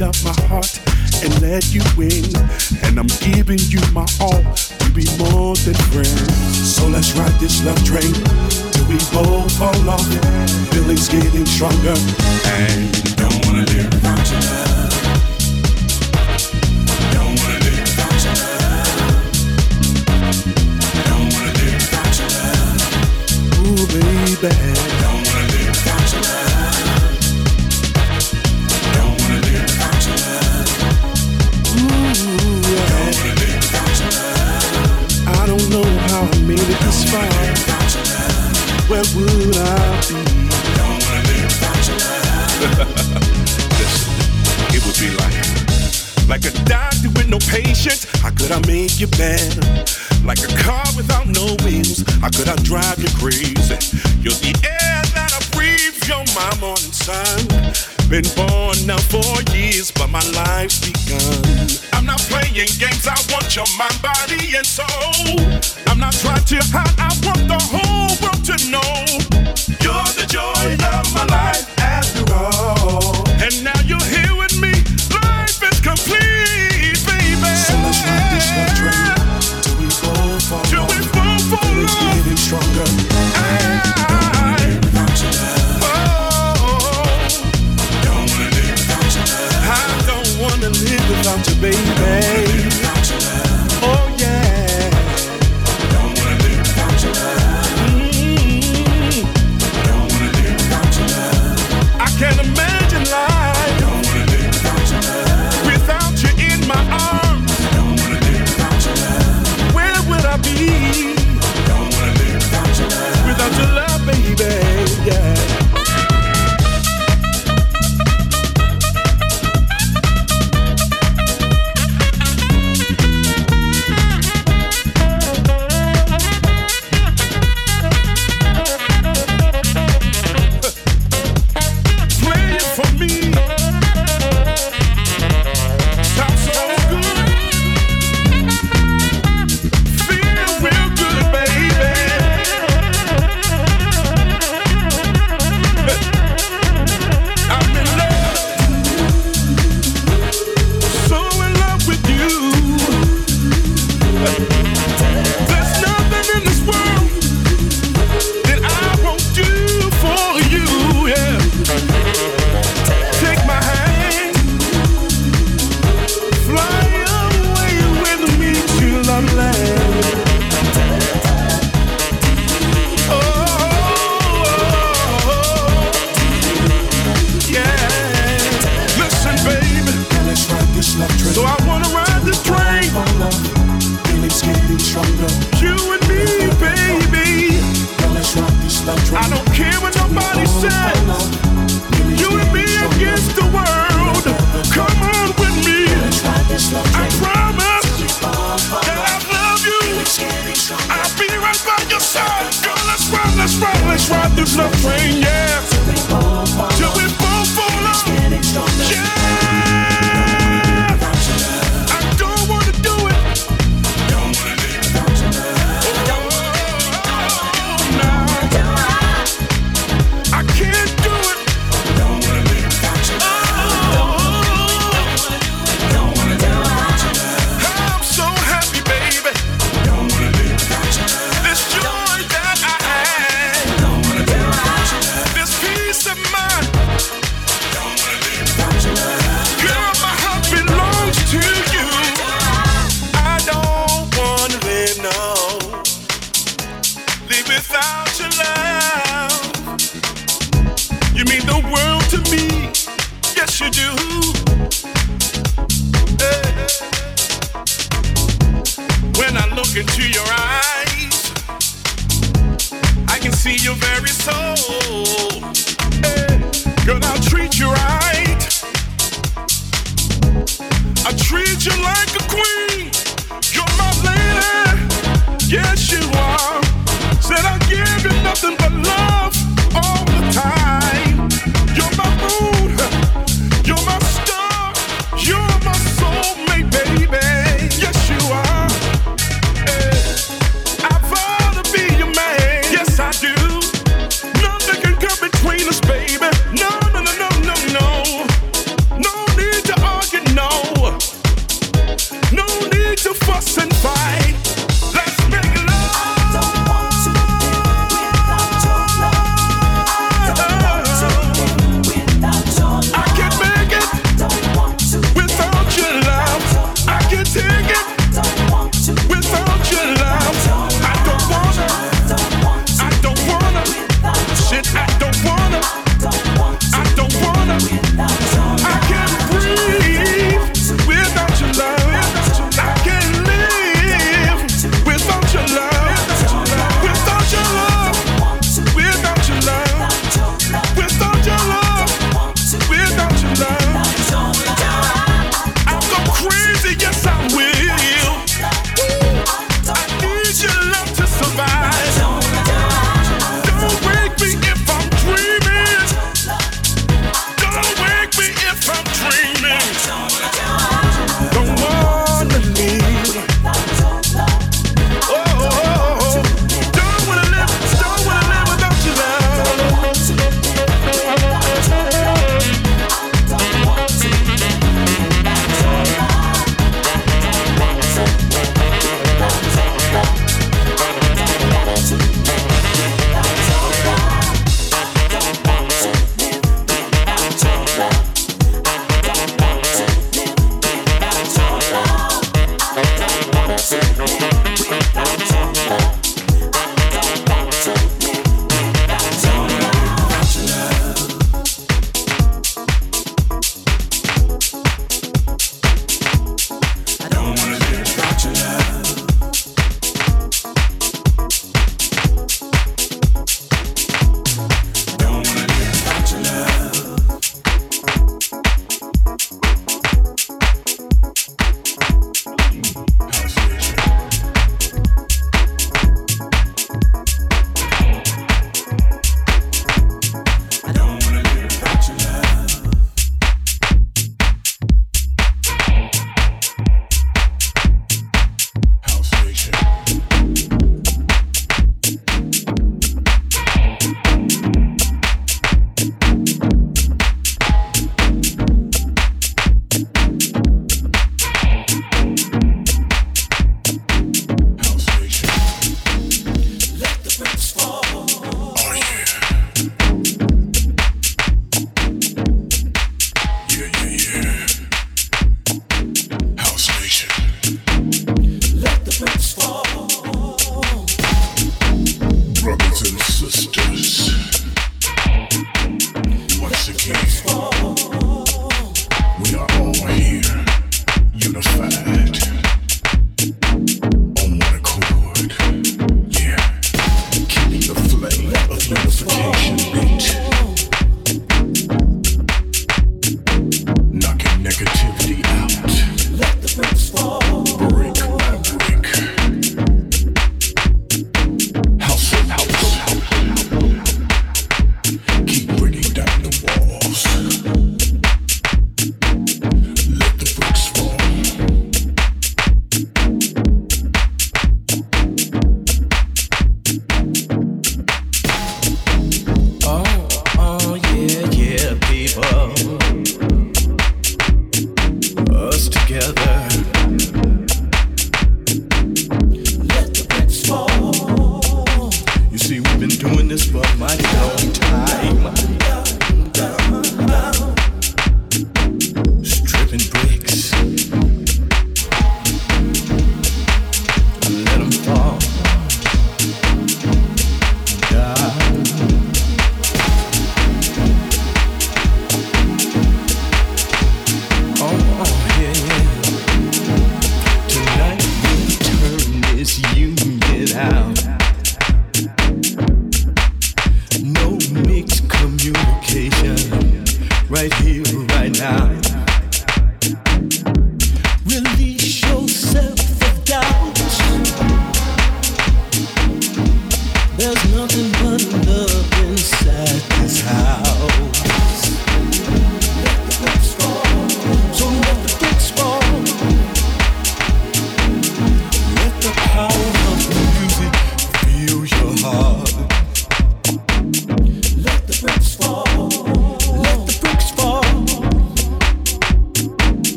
opened up my heart and let you in. And I'm giving you my all. to be more than friends. So let's ride this love train till we both fall off. Feelings getting stronger, and don't wanna live without your love. Don't wanna live without your love. Don't wanna live without your love. Ooh, baby. where would not it would be like like a doctor with no patients. How could I make you better? Like a car without no wheels. How could I drive you crazy? You're the air that I breathe. You're my morning sun. Been born now four years, but my life's begun. I'm not playing games. I want your mind, body, and soul. I try to hide. I want the whole world to know.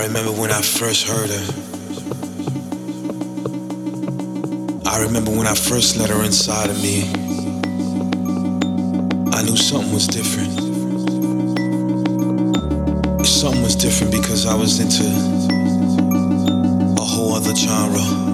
I remember when I first heard her. I remember when I first let her inside of me. I knew something was different. Something was different because I was into a whole other genre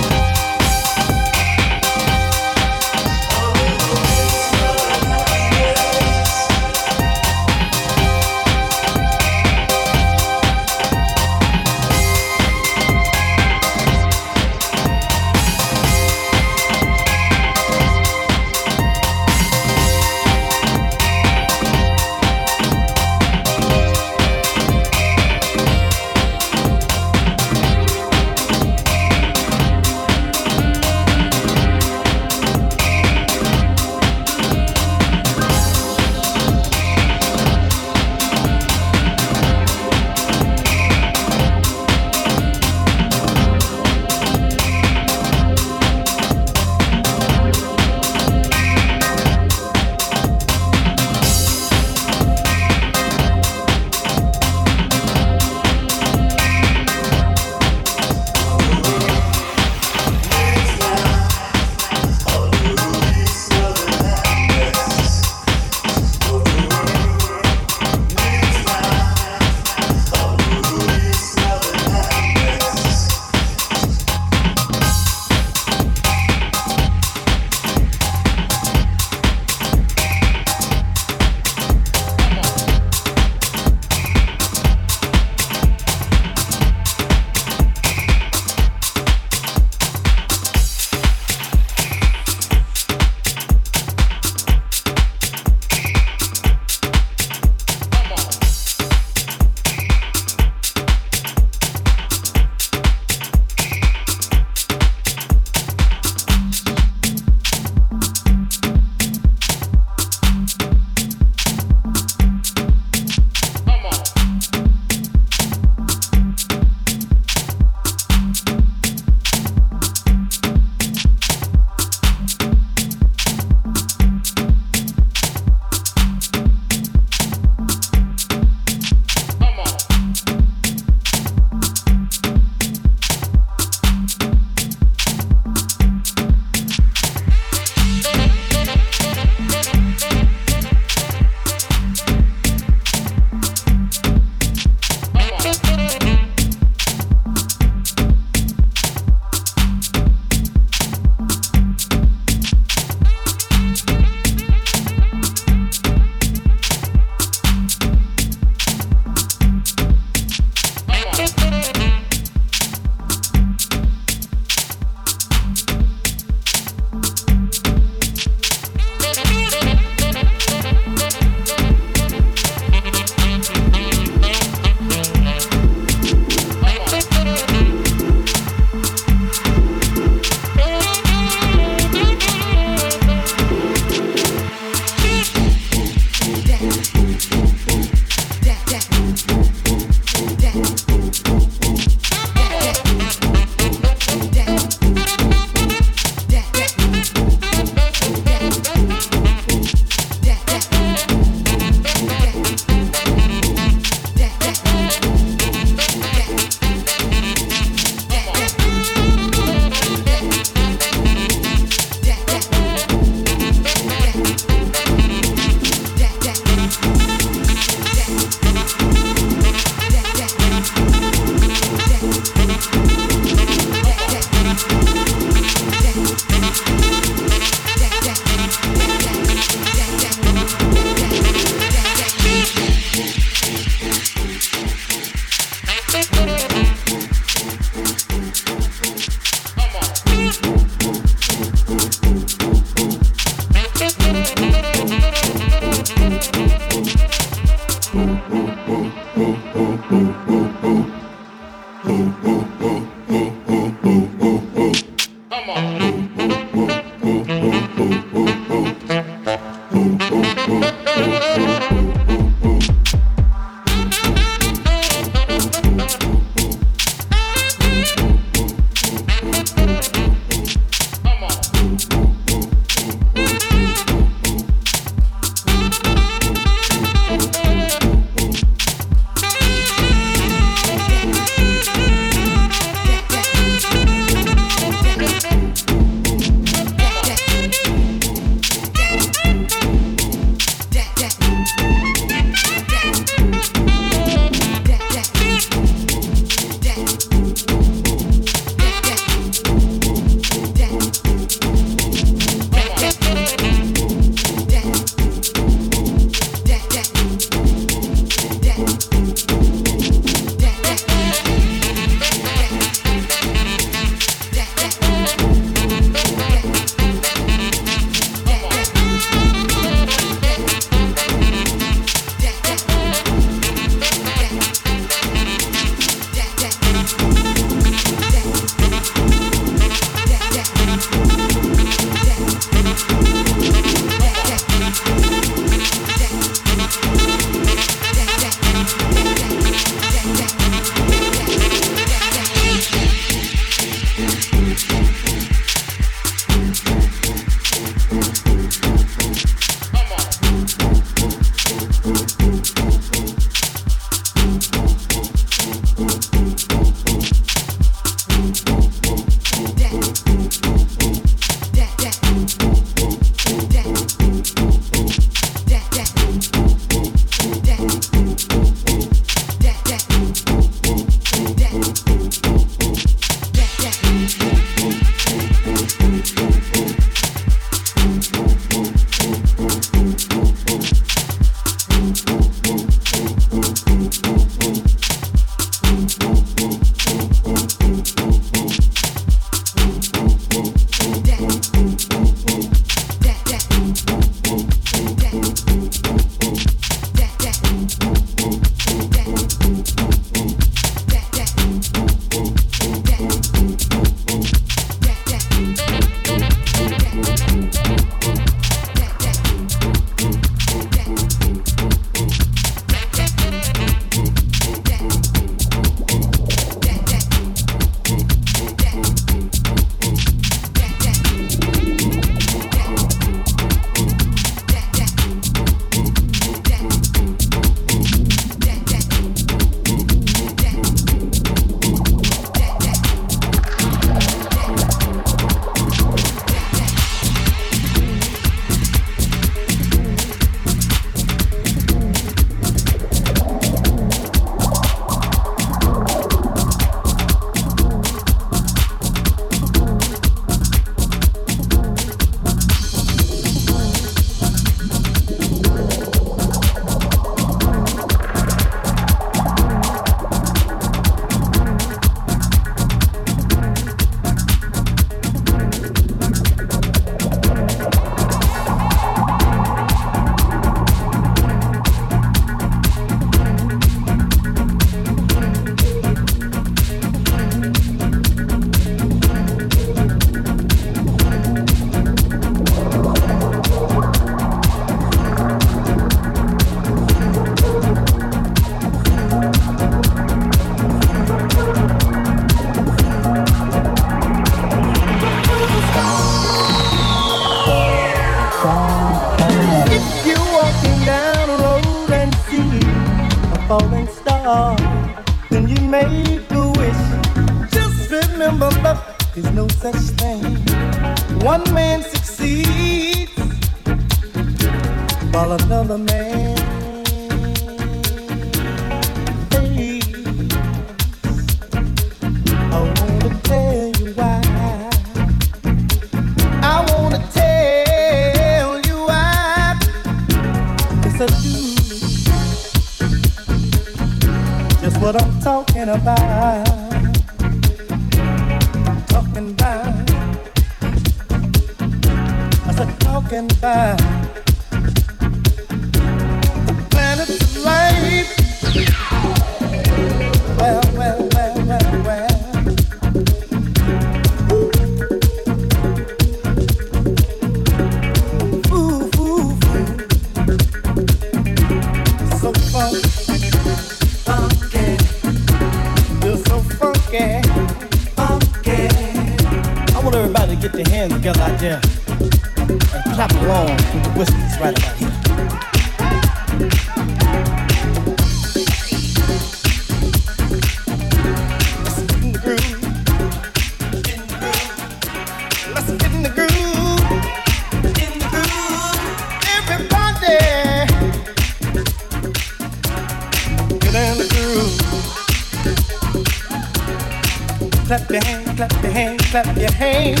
clap your hands, clap your hands, clap your hands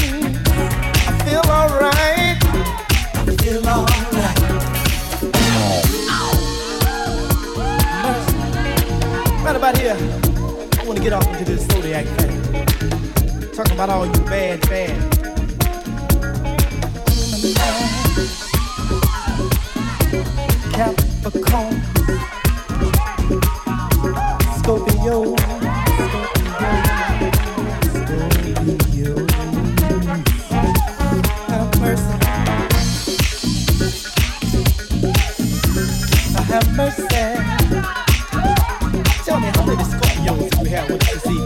I feel alright. I feel alright. Right about here, I want to get off into this zodiac thing. Talk about all you bad, bad. Capricorn, Scorpio. Tell me how many Scorpios the see?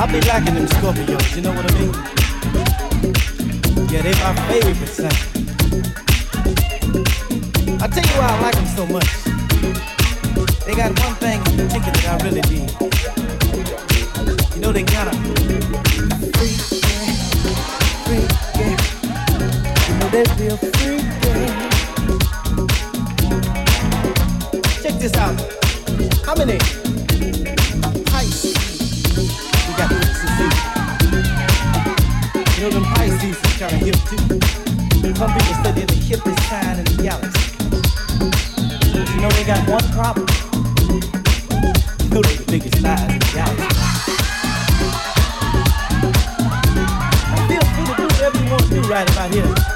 I be liking them Scorpios, you know what I mean? Yeah, they my favorite. I tell you why I like them so much. They got one thing in particular that I really need. You know they freaky, freaky. You know they feel freaky. This out. How many Pisces we got to see? You know them Pisces is kind of hip too. Some people they're the hippest sign in the galaxy. You know they got one problem. You know they're the biggest size in the galaxy. Feel free to do whatever you do right about here.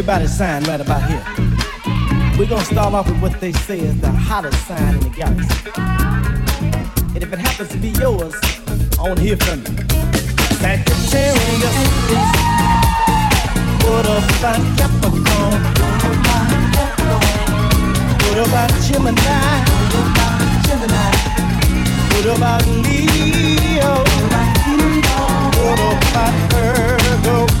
Everybody's sign right about here. We're gonna start off with what they say is the hottest sign in the galaxy. And if it happens to be yours, I wanna hear from you. Sagittarius. What about Capricorn? What about Gemini? What about Leo? What about Virgo?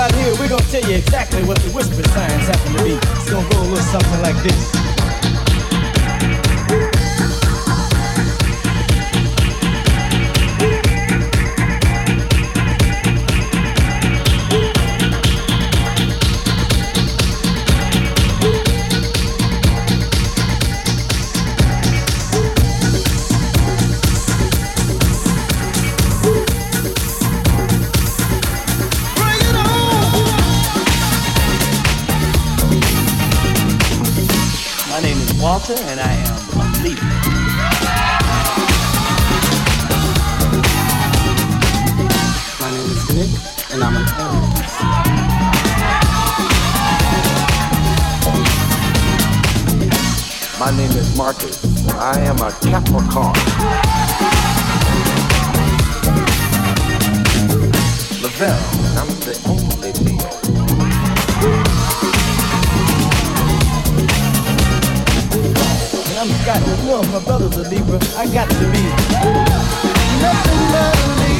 about here, we're gonna tell you exactly what the whisper signs happen to be. It's gonna go a little something like this. Walter, and I am a leader. My name is Nick, and I'm an Aries. My name is Marcus. I am a Capricorn. Lavelle, and I'm the I'm Scott. Know, my brother's a Libra. I got to be nothing but a Libra.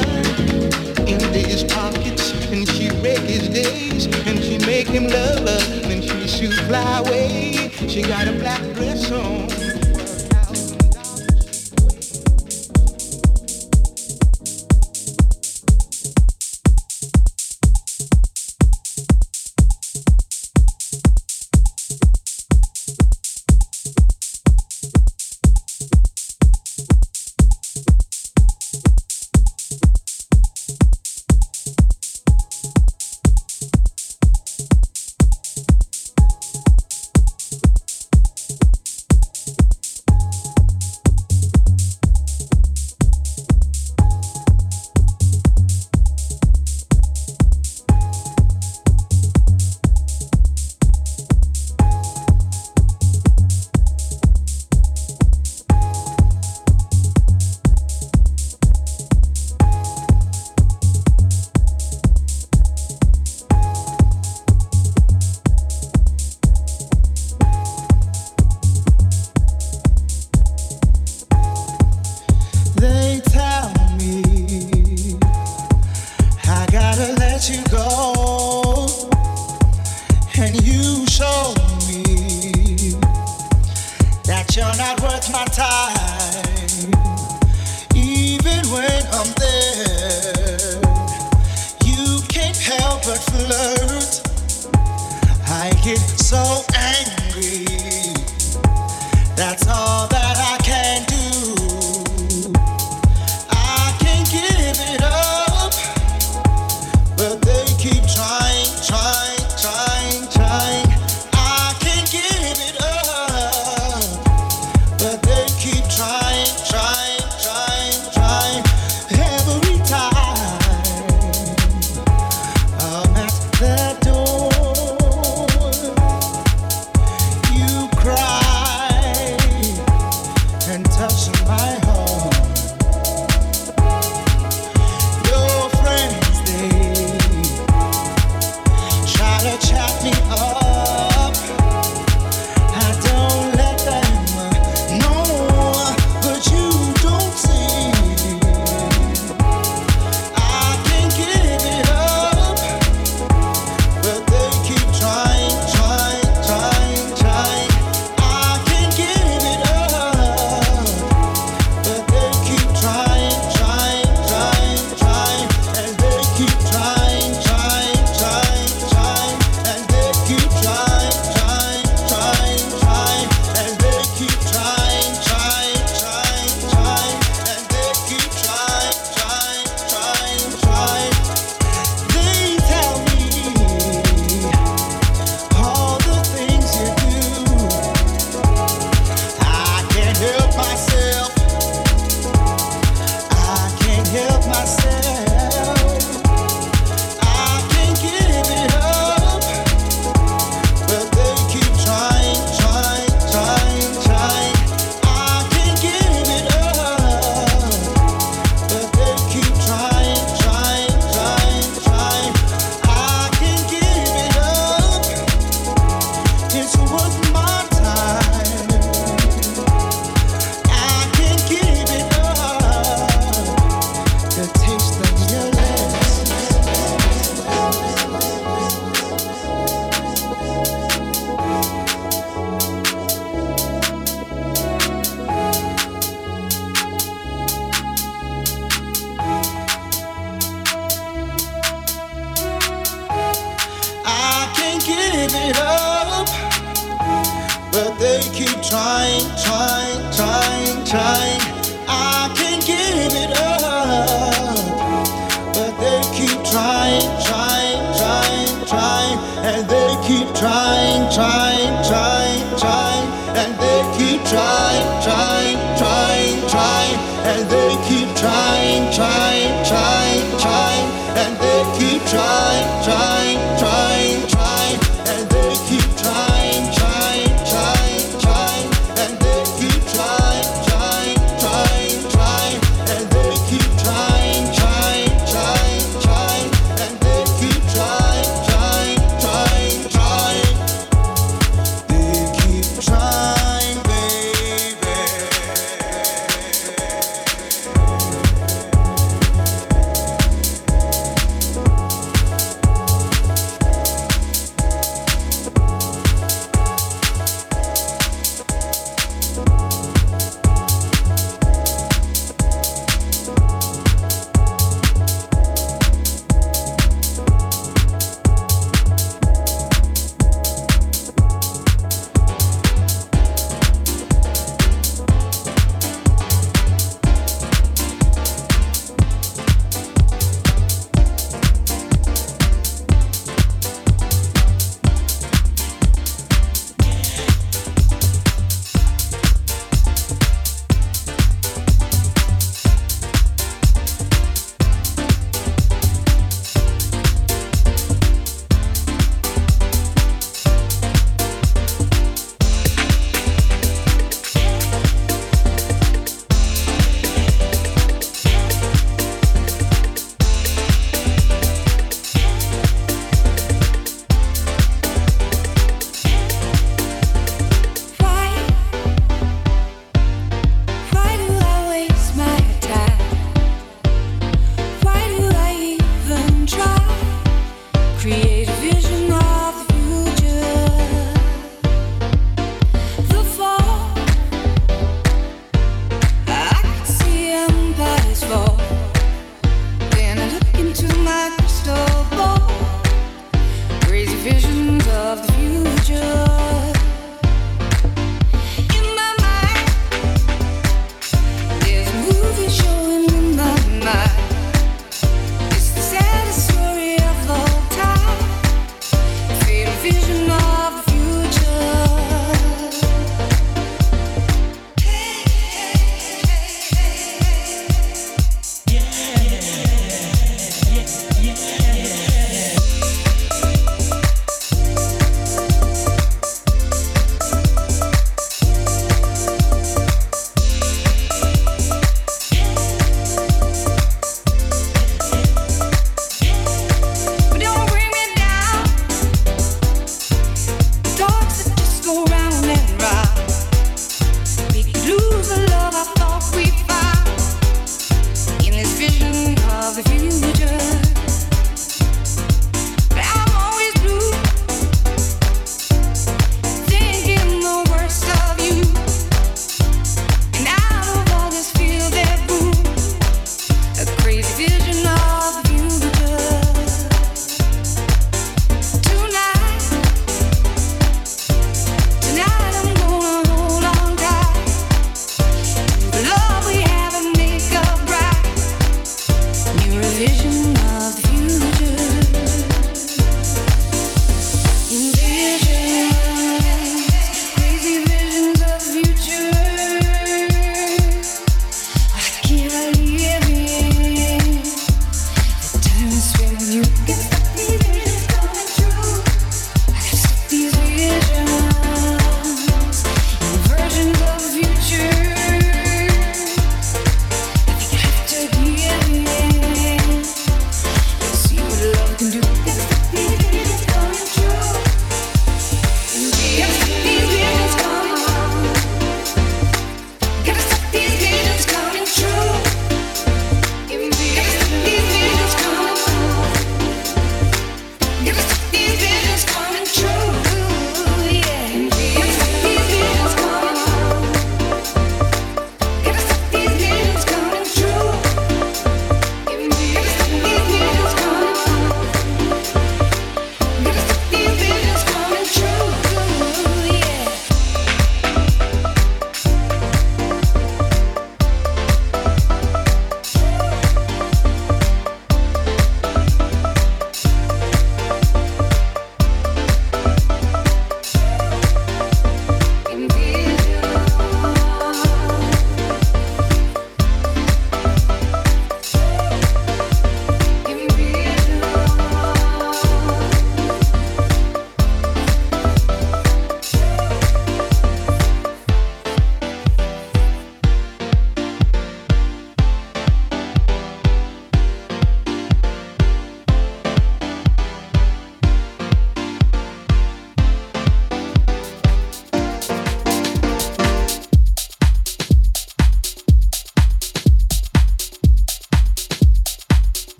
night his pockets, and she break his days, and she make him love her, and she shoot fly away. She got a black dress on.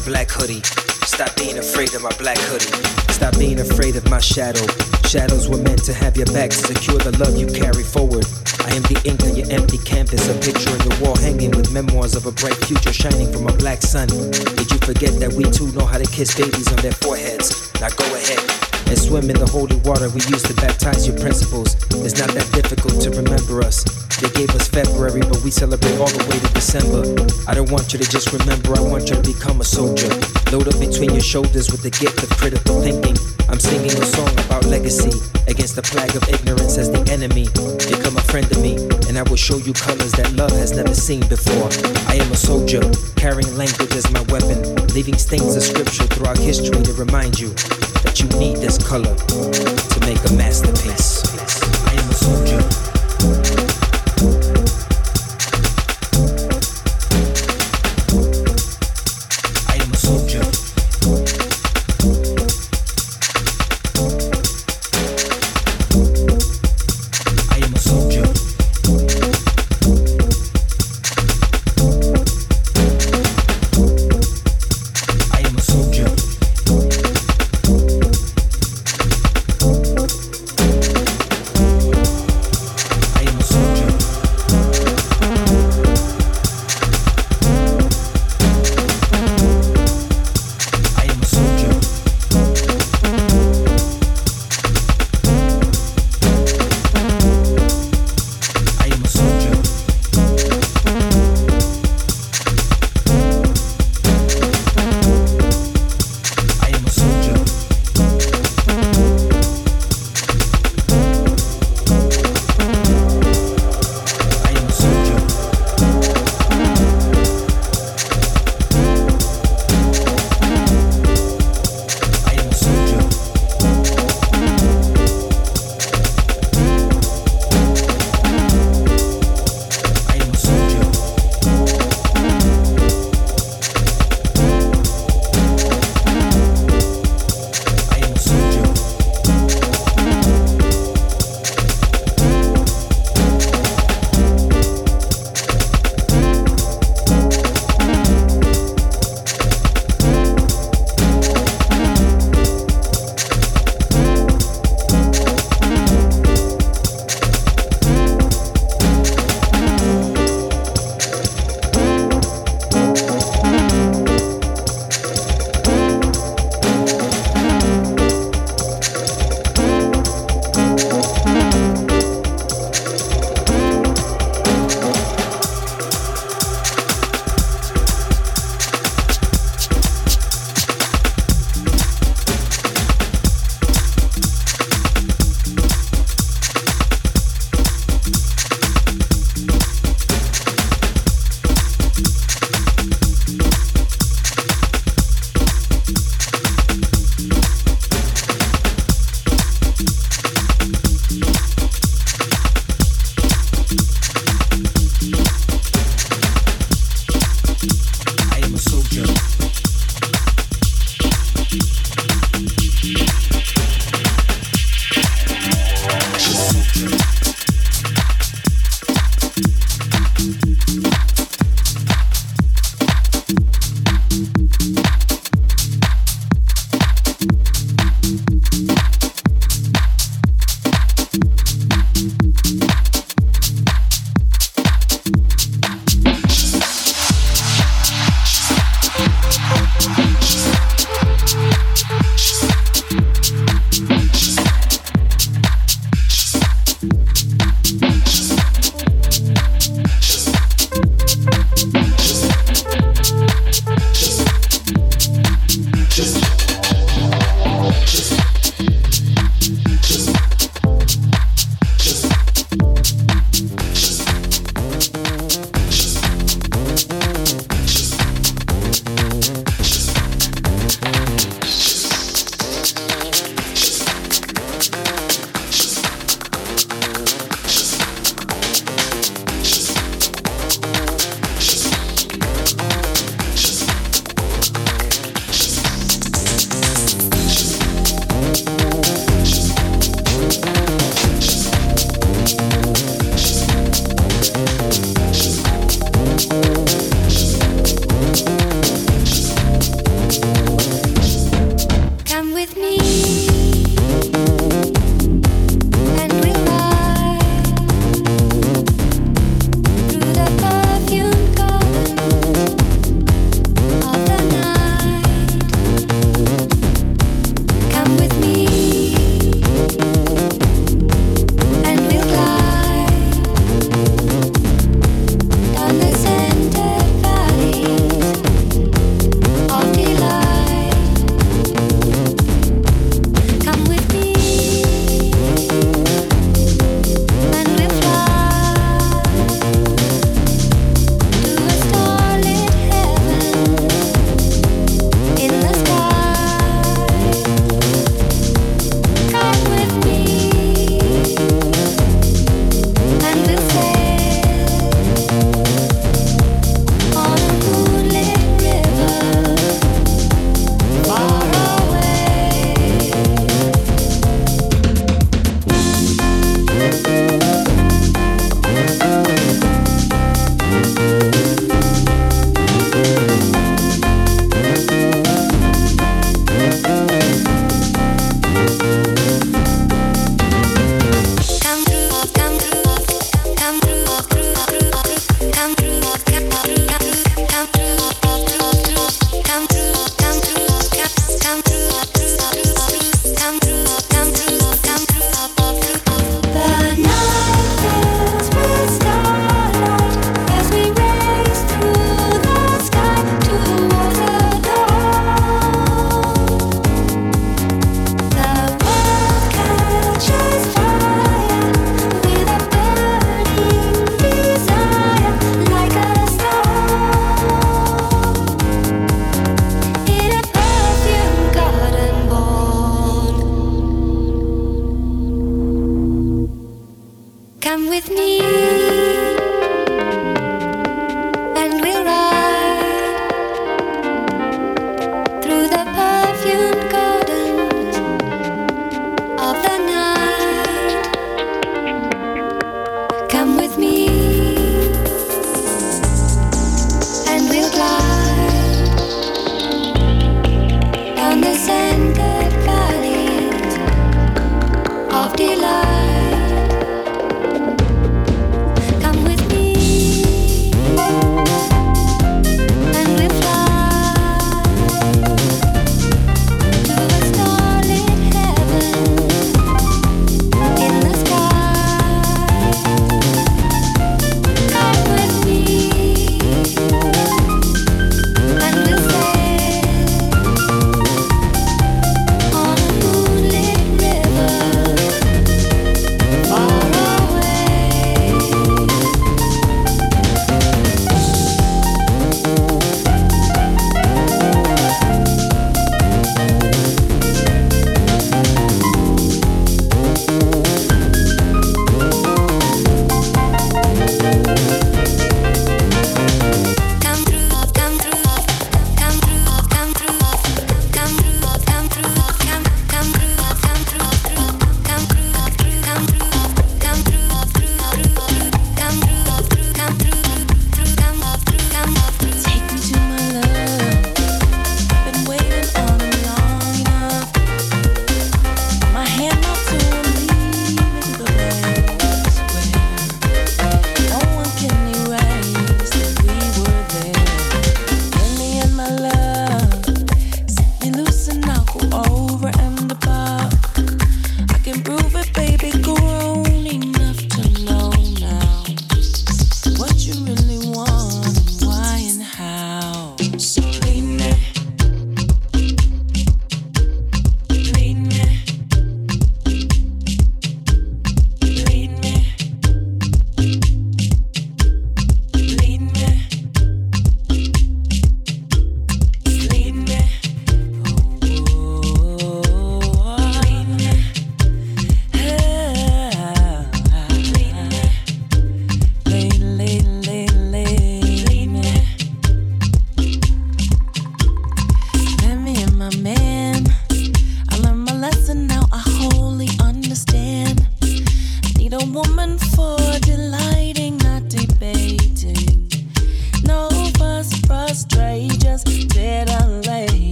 My black hoodie. Stop being afraid of my black hoodie. Stop being afraid of my shadow. Shadows were meant to have your back to secure the love you carry forward. I am the ink on your empty canvas, a picture on your wall hanging with memoirs of a bright future shining from a black sun. Did you forget that we too know how to kiss babies on their foreheads? Now go ahead and swim in the holy water we used to baptize your principles. It's not that difficult to remember us. They gave us February, but we celebrate all the way to December. I don't want you to just remember, I want you to become a soldier. Load up between your shoulders with the gift of critical thinking. I'm singing a song about legacy against the plague of ignorance as the enemy. Become a friend of me, and I will show you colors that love has never seen before. I am a soldier, carrying language as my weapon, leaving stains of scripture throughout history to remind you that you need this color to make a masterpiece. I am a soldier.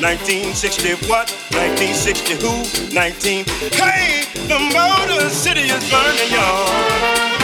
1960 what? 1960 who? 19. Hey, the motor city is burning, y'all.